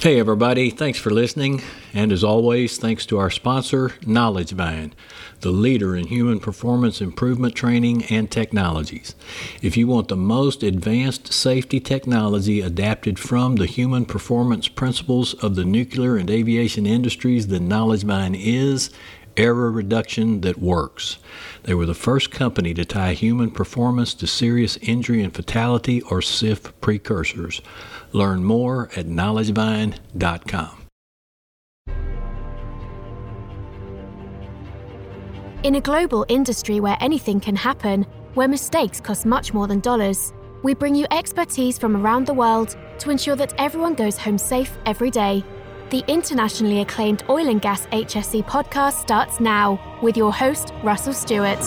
Hey, everybody, thanks for listening. And as always, thanks to our sponsor, KnowledgeVine, the leader in human performance improvement training and technologies. If you want the most advanced safety technology adapted from the human performance principles of the nuclear and aviation industries, then KnowledgeVine is error reduction that works. They were the first company to tie human performance to serious injury and fatality or SIF precursors. Learn more at knowledgevine.com. In a global industry where anything can happen, where mistakes cost much more than dollars, we bring you expertise from around the world to ensure that everyone goes home safe every day. The internationally acclaimed Oil and Gas HSE podcast starts now with your host, Russell Stewart.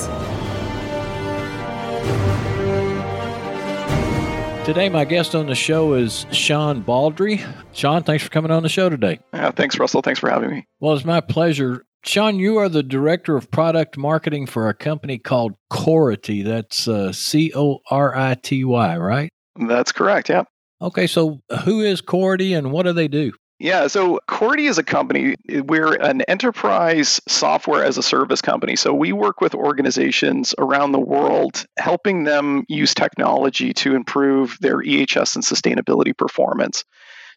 Today, my guest on the show is Sean Baldry. Sean, thanks for coming on the show today. Yeah, thanks, Russell. Thanks for having me. Well, it's my pleasure. Sean, you are the director of product marketing for a company called Cority. That's uh, C O R I T Y, right? That's correct. Yeah. Okay, so who is Cority and what do they do? Yeah, so Cority is a company. We're an enterprise software as a service company. So we work with organizations around the world, helping them use technology to improve their EHS and sustainability performance.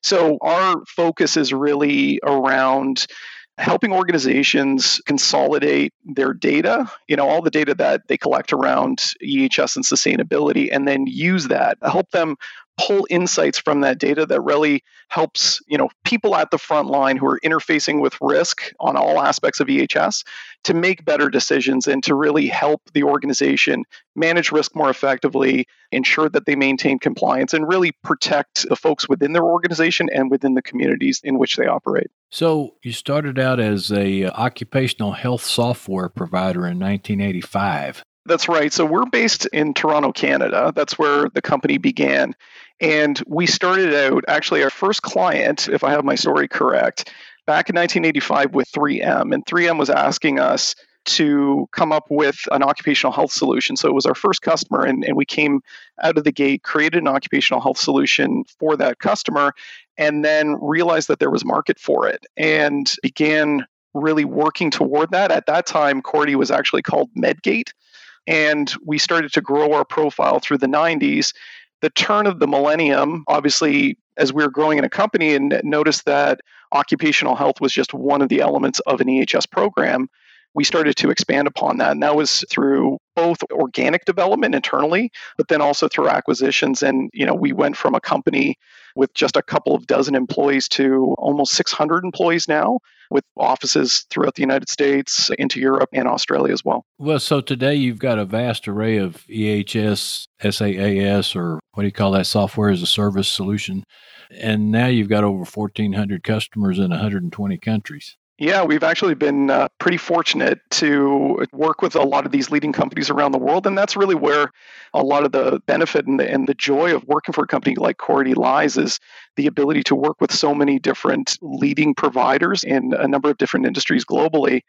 So our focus is really around helping organizations consolidate their data, you know, all the data that they collect around EHS and sustainability, and then use that, help them pull insights from that data that really helps you know people at the front line who are interfacing with risk on all aspects of EHS to make better decisions and to really help the organization manage risk more effectively, ensure that they maintain compliance and really protect the folks within their organization and within the communities in which they operate. So, you started out as a uh, occupational health software provider in 1985. That's right. So we're based in Toronto, Canada. That's where the company began. And we started out, actually, our first client, if I have my story correct, back in 1985 with 3M. And 3M was asking us to come up with an occupational health solution. So it was our first customer, and, and we came out of the gate, created an occupational health solution for that customer, and then realized that there was market for it and began really working toward that. At that time, Cority was actually called Medgate. And we started to grow our profile through the 90s the turn of the millennium, obviously, as we were growing in a company and noticed that occupational health was just one of the elements of an EHS program, we started to expand upon that. And that was through both organic development internally, but then also through acquisitions. And, you know, we went from a company with just a couple of dozen employees to almost 600 employees now with offices throughout the United States, into Europe, and Australia as well. Well, so today you've got a vast array of EHS, SaaS, or what do you call that software as a service solution? And now you've got over 1,400 customers in 120 countries. Yeah, we've actually been uh, pretty fortunate to work with a lot of these leading companies around the world. And that's really where a lot of the benefit and the, and the joy of working for a company like Cority lies is the ability to work with so many different leading providers in a number of different industries globally.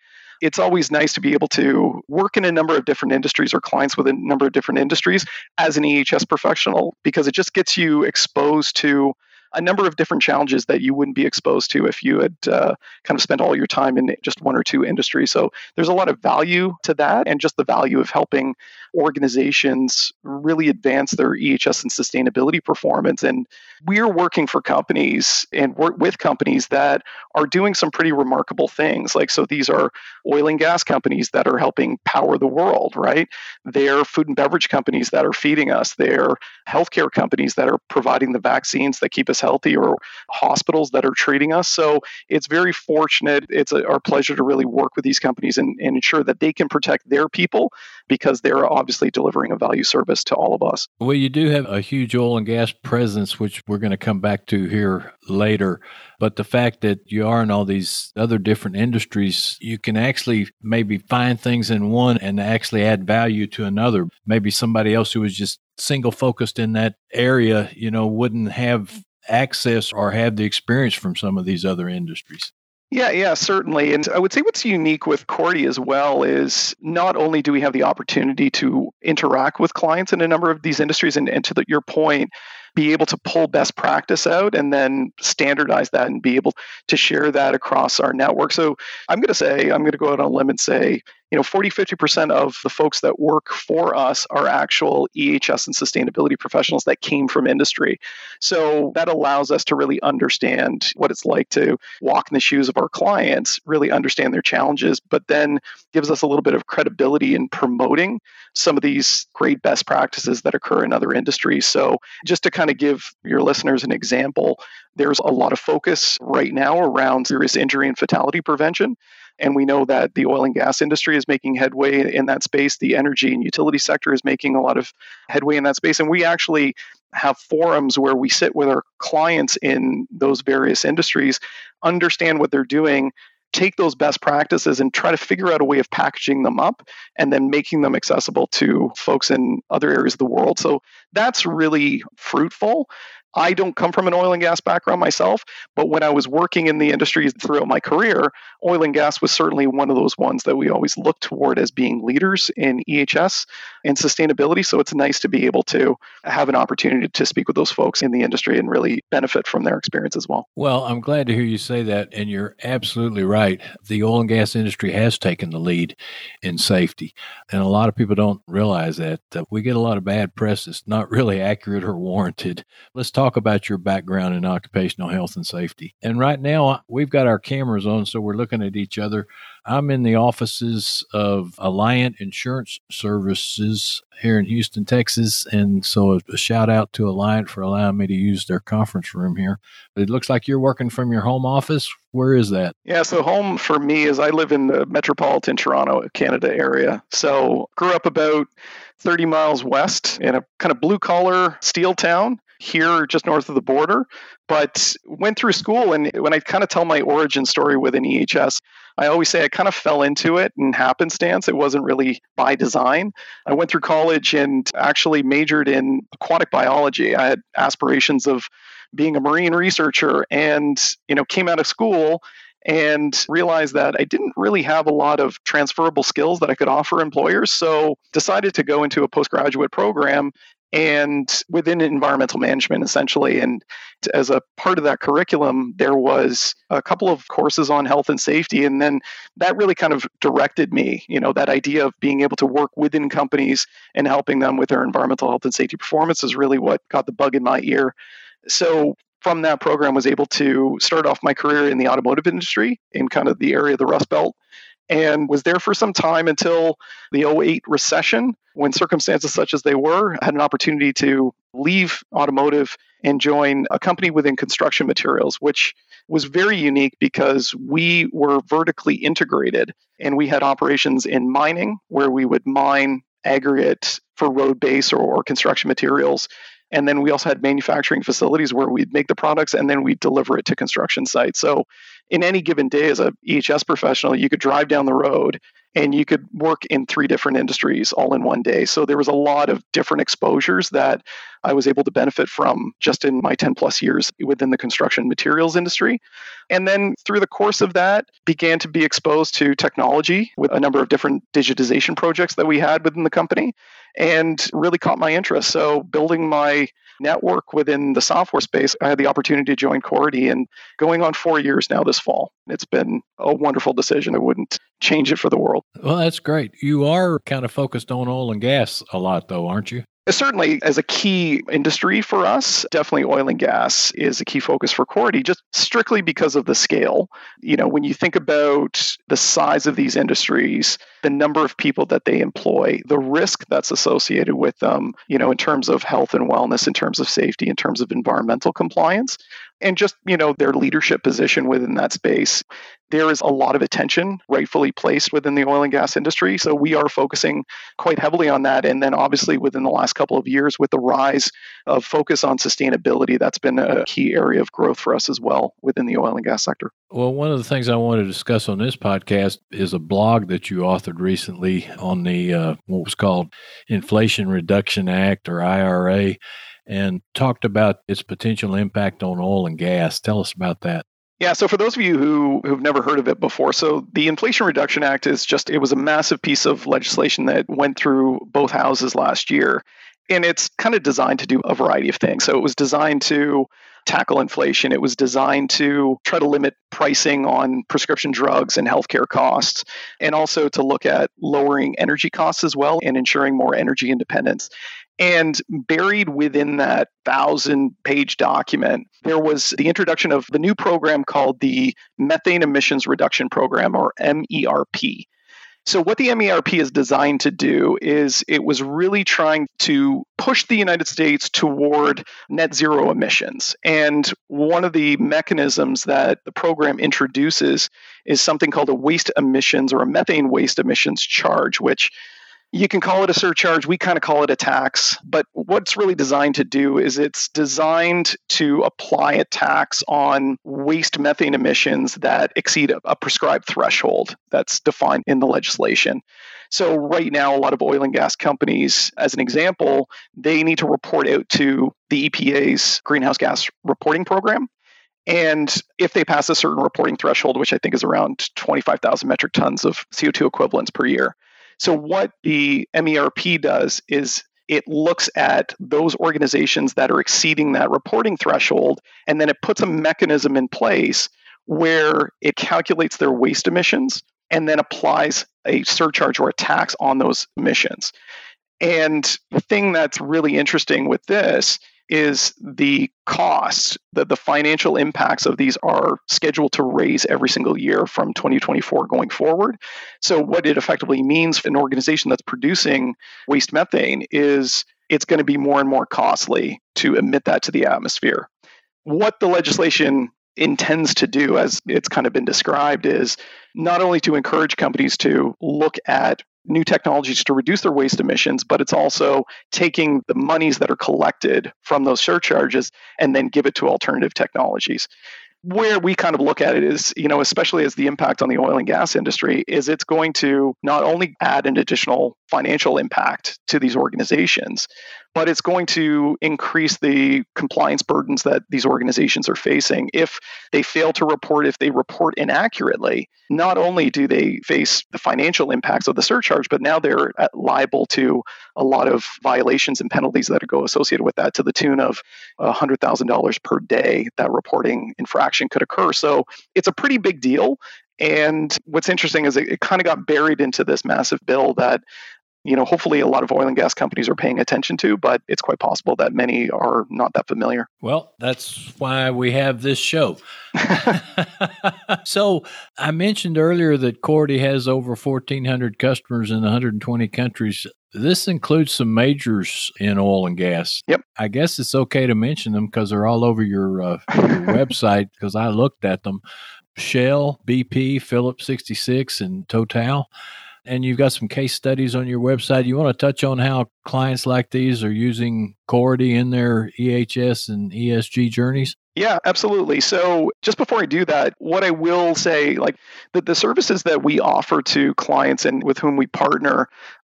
It's always nice to be able to work in a number of different industries or clients with a number of different industries as an EHS professional because it just gets you exposed to a number of different challenges that you wouldn't be exposed to if you had uh, kind of spent all your time in just one or two industries. So there's a lot of value to that, and just the value of helping organizations really advance their EHS and sustainability performance. And we're working for companies and work with companies that are doing some pretty remarkable things. Like, so these are oil and gas companies that are helping power the world, right? They're food and beverage companies that are feeding us. They're healthcare companies that are providing the vaccines that keep us healthy or hospitals that are treating us. So it's very fortunate. It's a, our pleasure to really work with these companies and, and ensure that they can protect their people because they're obviously delivering a value service to all of us. Well, you do have a huge oil and gas presence, which we're going to come back to here later. But the fact that you are in all these other different industries, you can actually maybe find things in one and actually add value to another. Maybe somebody else who was just single focused in that area, you know, wouldn't have access or have the experience from some of these other industries. Yeah, yeah, certainly. And I would say what's unique with Cority as well is not only do we have the opportunity to interact with clients in a number of these industries, and, and to the, your point, be able to pull best practice out and then standardize that and be able to share that across our network. So I'm going to say, I'm going to go out on a limb and say, you know 40 50% of the folks that work for us are actual ehs and sustainability professionals that came from industry. So that allows us to really understand what it's like to walk in the shoes of our clients really understand their challenges but then gives us a little bit of credibility in promoting some of these great best practices that occur in other industries. So just to kind of give your listeners an example there's a lot of focus right now around serious injury and fatality prevention and we know that the oil and gas industry is making headway in that space. The energy and utility sector is making a lot of headway in that space. And we actually have forums where we sit with our clients in those various industries, understand what they're doing, take those best practices and try to figure out a way of packaging them up and then making them accessible to folks in other areas of the world. So that's really fruitful. I don't come from an oil and gas background myself, but when I was working in the industry throughout my career, oil and gas was certainly one of those ones that we always look toward as being leaders in EHS and sustainability. So it's nice to be able to have an opportunity to speak with those folks in the industry and really benefit from their experience as well. Well, I'm glad to hear you say that, and you're absolutely right. The oil and gas industry has taken the lead in safety, and a lot of people don't realize that. We get a lot of bad press that's not really accurate or warranted. Let's talk about your background in occupational health and safety. And right now, uh, we've got our cameras on, so we're looking at each other. I'm in the offices of Alliant Insurance Services here in Houston, Texas. And so a shout out to Alliant for allowing me to use their conference room here. But it looks like you're working from your home office. Where is that? Yeah, so home for me is I live in the metropolitan Toronto, Canada area. So grew up about 30 miles west in a kind of blue collar steel town here just north of the border, but went through school. And when I kind of tell my origin story within EHS, I always say I kind of fell into it in happenstance. It wasn't really by design. I went through college and actually majored in aquatic biology. I had aspirations of being a marine researcher and, you know, came out of school and realized that I didn't really have a lot of transferable skills that I could offer employers. So decided to go into a postgraduate program and within environmental management essentially and as a part of that curriculum there was a couple of courses on health and safety and then that really kind of directed me you know that idea of being able to work within companies and helping them with their environmental health and safety performance is really what got the bug in my ear. So from that program was able to start off my career in the automotive industry in kind of the area of the rust belt and was there for some time until the 08 recession when circumstances such as they were had an opportunity to leave automotive and join a company within construction materials which was very unique because we were vertically integrated and we had operations in mining where we would mine aggregate for road base or, or construction materials and then we also had manufacturing facilities where we'd make the products and then we'd deliver it to construction sites. So in any given day as a EHS professional, you could drive down the road and you could work in three different industries all in one day. So there was a lot of different exposures that I was able to benefit from just in my 10 plus years within the construction materials industry. And then through the course of that, began to be exposed to technology with a number of different digitization projects that we had within the company and really caught my interest. So building my network within the software space, I had the opportunity to join Cority and going on four years now this fall. It's been a wonderful decision. I wouldn't change it for the world. Well, that's great. You are kind of focused on oil and gas a lot, though, aren't you? Uh, certainly, as a key industry for us, definitely oil and gas is a key focus for Cority, just strictly because of the scale. You know, when you think about the size of these industries, the number of people that they employ, the risk that's associated with them, you know, in terms of health and wellness, in terms of safety, in terms of environmental compliance, and just you know their leadership position within that space there is a lot of attention rightfully placed within the oil and gas industry. So we are focusing quite heavily on that. And then obviously within the last couple of years with the rise of focus on sustainability that's been a key area of growth for us as well within the oil and gas sector. Well one of the things i want to discuss on this podcast is a blog that you authored recently on the uh, what was called inflation reduction act or ira and talked about its potential impact on oil and gas. Tell us about that. Yeah, so for those of you who who've never heard of it before, so the Inflation Reduction Act is just it was a massive piece of legislation that went through both houses last year And it's kind of designed to do a variety of things. So it was designed to tackle inflation. It was designed to try to limit pricing on prescription drugs and healthcare costs, and also to look at lowering energy costs as well and ensuring more energy independence. And buried within that thousand page document, there was the introduction of the new program called the Methane Emissions Reduction Program, or MERP. So, what the MERP is designed to do is it was really trying to push the United States toward net zero emissions. And one of the mechanisms that the program introduces is something called a waste emissions or a methane waste emissions charge, which you can call it a surcharge. We kind of call it a tax. But what's really designed to do is it's designed to apply a tax on waste methane emissions that exceed a, prescribed threshold that's defined in the legislation. So, right now, a lot of oil and gas companies, as an example, they need to report out to the EPA's greenhouse gas reporting program. And if they pass a certain reporting threshold, which I think is around 25,000 metric tons of CO2 equivalents per year, so, what the MERP does is it looks at those organizations that are exceeding that reporting threshold, and then it puts a mechanism in place where it calculates their waste emissions and then applies a surcharge or a tax on those emissions. And the thing that's really interesting with this is the cost that the financial impacts of these are scheduled to raise every single year from 2024 going forward. So, what it effectively means for an organization that's producing waste methane is it's going to be more and more costly to emit that to the atmosphere. What the legislation intends to do, as it's kind of been described, is not only to encourage companies to look at new technologies to reduce their waste emissions, but it's also taking the monies that are collected from those surcharges and then give it to alternative technologies. Where we kind of look at it is, you know, especially as the impact on the oil and gas industry, is it's going to not only add an additional financial impact to these organizations, but it's going to increase the compliance burdens that these organizations are facing. If they fail to report, if they report inaccurately, not only do they face the financial impacts of the surcharge, but now they're liable to a lot of violations and penalties that go associated with that to the tune of $100,000 per day that reporting infraction could occur. So it's a pretty big deal. And what's interesting is it, it kind of got buried into this massive bill that you know, hopefully a lot of oil and gas companies are paying attention to, but it's quite possible that many are not that familiar. Well, that's why we have this show. so I mentioned earlier that Cority has over 1,400 customers in 120 countries. This includes some majors in oil and gas. Yep. I guess it's okay to mention them because they're all over your, uh, your website because I looked at them. Shell, BP, Phillips 66, and Total and you've got some case studies on your website. You want to touch on how clients like these are using Cority in their EHS and ESG journeys? Yeah, absolutely. So, just before I do that, what I will say, like the, the services that we offer to clients and with whom we partner,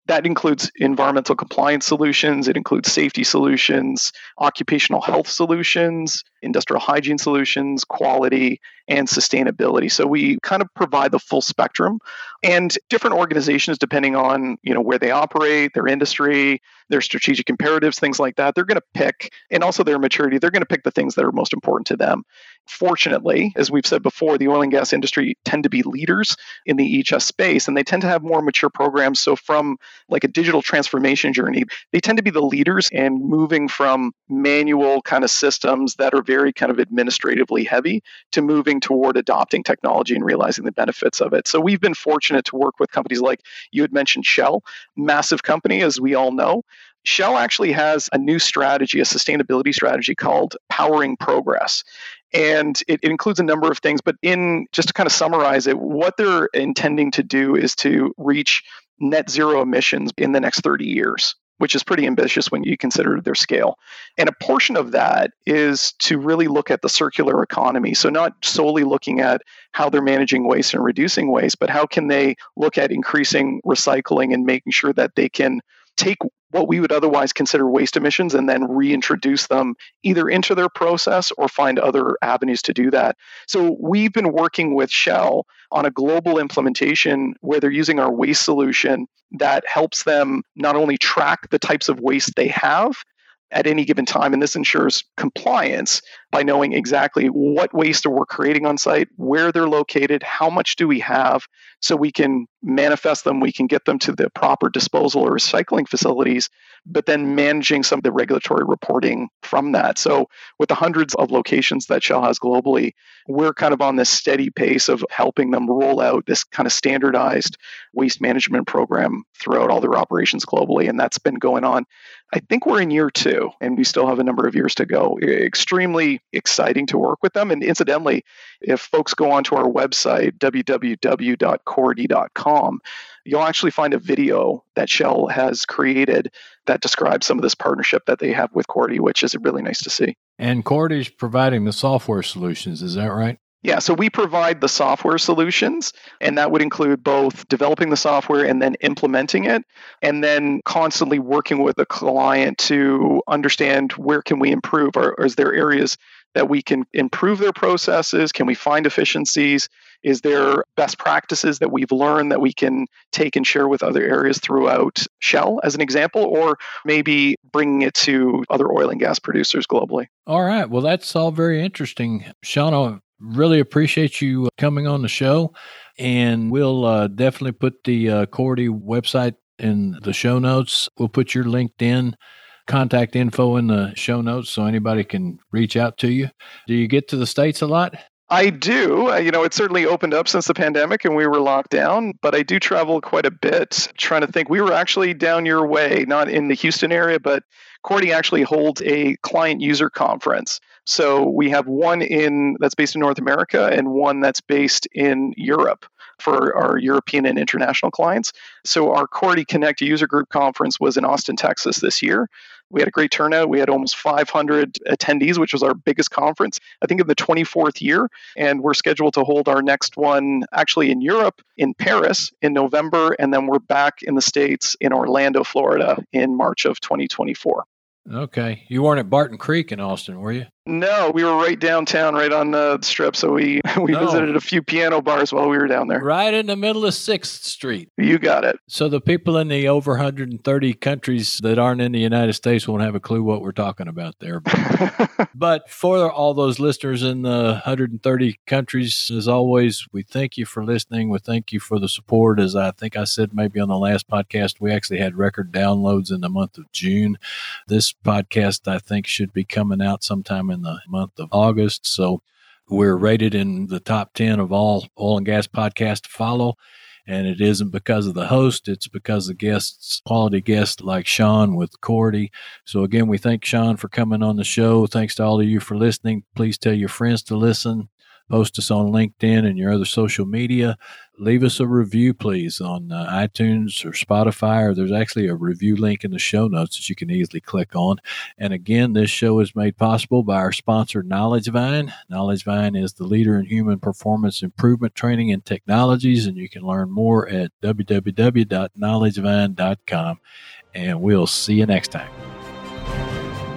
that includes environmental compliance solutions, it includes safety solutions, occupational health solutions, industrial hygiene solutions, quality, and sustainability. So we kind of provide the full spectrum. And different organizations, depending on you know where they operate, their industry, their strategic imperatives, things like that, they're going to pick, and also their maturity, they're going to pick the things that are most important to them. Fortunately, as we've said before, the oil and gas industry tend to be leaders in the EHS space, and they tend to have more mature programs. So from like a digital transformation journey, they tend to be the leaders and moving from manual kind of systems that are very kind of administratively heavy to moving toward adopting technology and realizing the benefits of it. So we've been fortunate to work with companies like you had mentioned Shell, massive company, as we all know. Shell actually has a new strategy, a sustainability strategy called Powering Progress. And it, it, includes a number of things, but in just to kind of summarize it, what they're intending to do is to reach net zero emissions in the next 30 years which is pretty ambitious when you consider their scale. And a portion of that is to really look at the circular economy. So, not solely looking at how they're managing waste and reducing waste, but how can they look at increasing recycling and making sure that they can take what we would otherwise consider waste emissions and then reintroduce them either into their process or find other avenues to do that. So we've been working with Shell on a global implementation where they're using our waste solution that helps them not only track the types of waste they have, at any given time. And this ensures compliance by knowing exactly what waste we're we creating on site, where they're located, how much do we have, so we can manifest them, we can get them to the proper disposal or recycling facilities, but then managing some of the regulatory reporting from that. So with the hundreds of locations that Shell has globally, we're kind of on this steady pace of helping them roll out this kind of standardized waste management program throughout all their operations globally. And that's been going on. I think we're in year two, and we still have a number of years to go. Extremely exciting to work with them. And incidentally, if folks go onto our website, www.cority.com, you'll actually find a video that Shell has created that describes some of this partnership that they have with Cority, which is really nice to see. And Cority's providing the software solutions, is that right? Yeah, so we provide the software solutions, and that would include both developing the software and then implementing it, and then constantly working with the client to understand where can we improve, or, or is there areas that we can improve their processes? Can we find efficiencies? Is there best practices that we've learned that we can take and share with other areas throughout Shell, as an example, or maybe bringing it to other oil and gas producers globally? All right. Well, that's all very interesting. Shauna, really appreciate you coming on the show. And we'll uh, definitely put the uh, Cority website in the show notes. We'll put your LinkedIn contact info in the show notes so anybody can reach out to you. Do you get to the States a lot? I do. Uh, you know, it certainly opened up since the pandemic and we were locked down, but I do travel quite a bit. Trying to think, we were actually down your way, not in the Houston area, but Cority actually holds a client user conference. So we have one in that's based in North America and one that's based in Europe for our European and international clients. So our Cority Connect user group conference was in Austin, Texas this year. We had a great turnout. We had almost 500 attendees, which was our biggest conference, I think, in the 24th year. And we're scheduled to hold our next one actually in Europe, in Paris, in November. And then we're back in the States in Orlando, Florida, in March of 2024. Okay. You weren't at Barton Creek in Austin, were you? No, we were right downtown, right on the strip. So we we no. visited a few piano bars while we were down there. Right in the middle of Sixth Street. You got it. So the people in the over 130 countries that aren't in the United States won't have a clue what we're talking about there. But, but for all those listeners in the 130 countries, as always, we thank you for listening. We thank you for the support. As I think I said maybe on the last podcast, we actually had record downloads in the month of June. This podcast I think should be coming out sometime in in the month of August. So we're rated in the top 10 of all oil and gas podcasts to follow. And it isn't because of the host, it's because of the guests, quality guests like Sean with Cority. So, again, we thank Sean for coming on the show. Thanks to all of you for listening. Please tell your friends to listen. Post us on LinkedIn and your other social media. Leave us a review, please, on uh, iTunes or Spotify, or there's actually a review link in the show notes that you can easily click on. And again, this show is made possible by our sponsor, KnowledgeVine. KnowledgeVine is the leader in human performance improvement training and technologies, and you can learn more at www.knowledgevine.com. And we'll see you next time.